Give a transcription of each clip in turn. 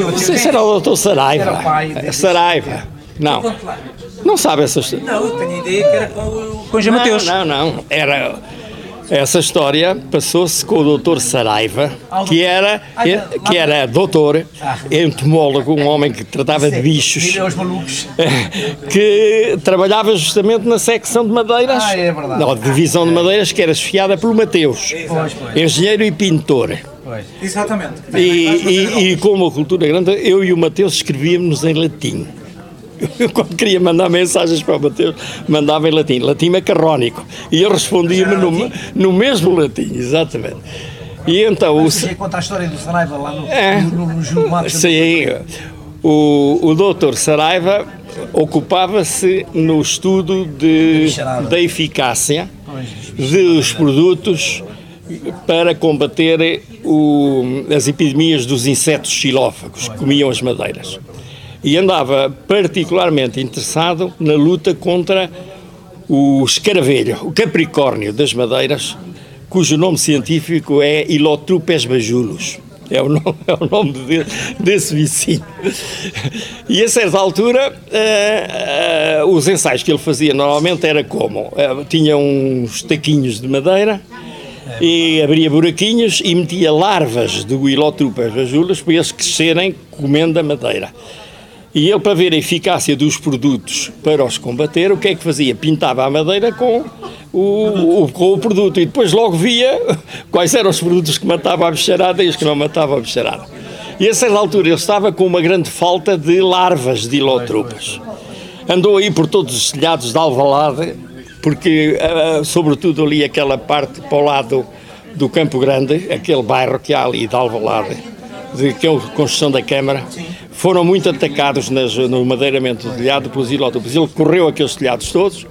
Não sei se era o doutor Saraiva. Era pai dele. Saraiva. Não. Não sabe essa história. Não, eu tenho ideia que era com o Conja Mateus. Não, não, não. Era. Essa história passou-se com o doutor Saraiva, que era, que era doutor, Ah. entomólogo, um homem que tratava de bichos, aos malucos. que trabalhava justamente na secção de madeiras, Ah, é verdade. não, divisão de madeiras, que era esfiada pelo Mateus, engenheiro e pintor. Pois. Exatamente. E, e, e com uma cultura grande, eu e o Mateus escrevíamos em latim. Eu, quando queria mandar mensagens para o Mateus, mandava em latim, latim macarrónico. E eu respondia-me no, no mesmo latim, exatamente. E então o. Você conta a história do Saraiva lá no, É. no, no, no. Sim, o, o doutor Saraiva ocupava-se no estudo de, da eficácia dos produtos para combater o- as epidemias dos insetos xilófagos que comiam as madeiras. E andava particularmente interessado na luta contra o escaravelho, o capricórnio das madeiras, cujo nome científico é Ilotrupes bajulus. É o nome, é o nome de- desse vicinho. E a certa altura, eh, eh, os ensaios que ele fazia normalmente era como? Eh, tinha uns taquinhos de madeira e abria buraquinhos e metia larvas do Ilotrupes bajulus para eles crescerem comendo a madeira. E ele, para ver a eficácia dos produtos para os combater, o que é que fazia? Pintava a madeira com o, o- com o produto e depois logo via quais eram os produtos que matavam a bicharada e os que não matavam a bicharada. E a certa altura ele estava com uma grande falta de larvas de ilotrupas. Andou aí por todos os telhados de Alvalade, porque, ah, sobretudo ali aquela parte para o lado do Campo Grande, aquele bairro que há ali de Alvalade, de que é a construção da Câmara, foram muito atacados nas, no madeiramento do telhado pelos ilótopos. Ele correu aqueles telhados todos,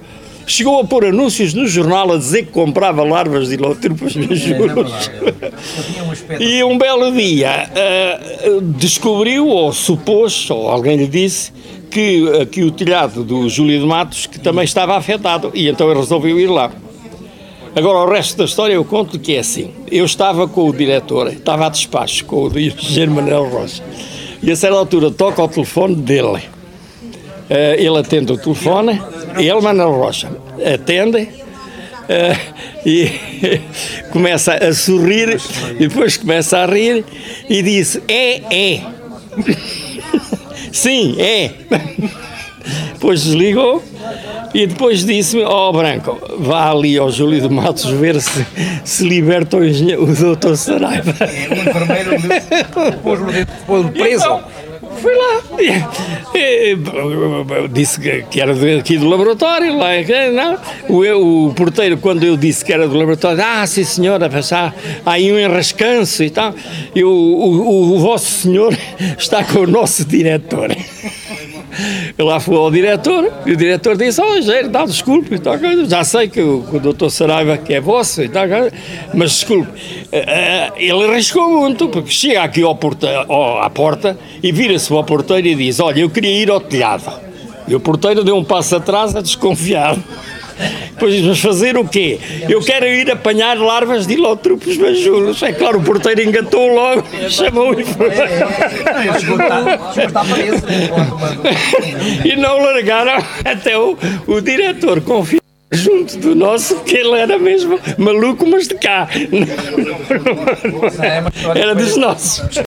chegou a pôr anúncios no jornal a dizer que comprava larvas de ilótopos É, juros. Eu tinha um aspecto. E um belo dia ah, descobriu, ou supôs, ou alguém lhe disse, que, ah, que o telhado do Júlio de Matos que também estava afetado. E então ele resolveu ir lá. Agora, o resto da história eu conto que é assim. Eu estava com o diretor, estava a despacho com o engenheiro Manuel Rocha. E a certa altura toca ao telefone dele. Eh, ele atende o telefone, ele, Manuel Rocha, atende eh, e começa a sorrir e depois começa a rir e disse: É, é. Sim, é. Depois desligou e depois disse-me: Ó Branco, vá ali ao Júlio de Matos ver se, se liberta o, engenheiro, o doutor Saraiva. O enfermeiro pôs-lo dentro- pôs-lo preso. Então, fui lá. E, e, disse que, era aqui do laboratório. Lá, que não. O, o porteiro, quando eu disse que era do laboratório, ah, sim senhora, há, há aí um enrascanço e tal. E o, o, o vosso senhor está com o nosso diretor. Eu lá fui ao diretor e o diretor disse: Oh, engenheiro, dá desculpe, já sei que o, que o doutor Saraiva que é vosso, mas desculpe. Eh, eh, ele arriscou muito, porque chega aqui ao porta, ao- à porta e vira-se o porteiro e diz: Olha, eu queria ir ao telhado. E o porteiro deu um passo atrás, a desconfiado. Diz, mas fazer o quê? Eu quero ir apanhar larvas de ilótropos bajulos. É claro, o porteiro engatou logo, chamou o enfermeiro. A estar- chegou a estar preso. e não largaram até o, o diretor confiou junto do nosso que ele era mesmo maluco, mas de cá. Era dos nossos.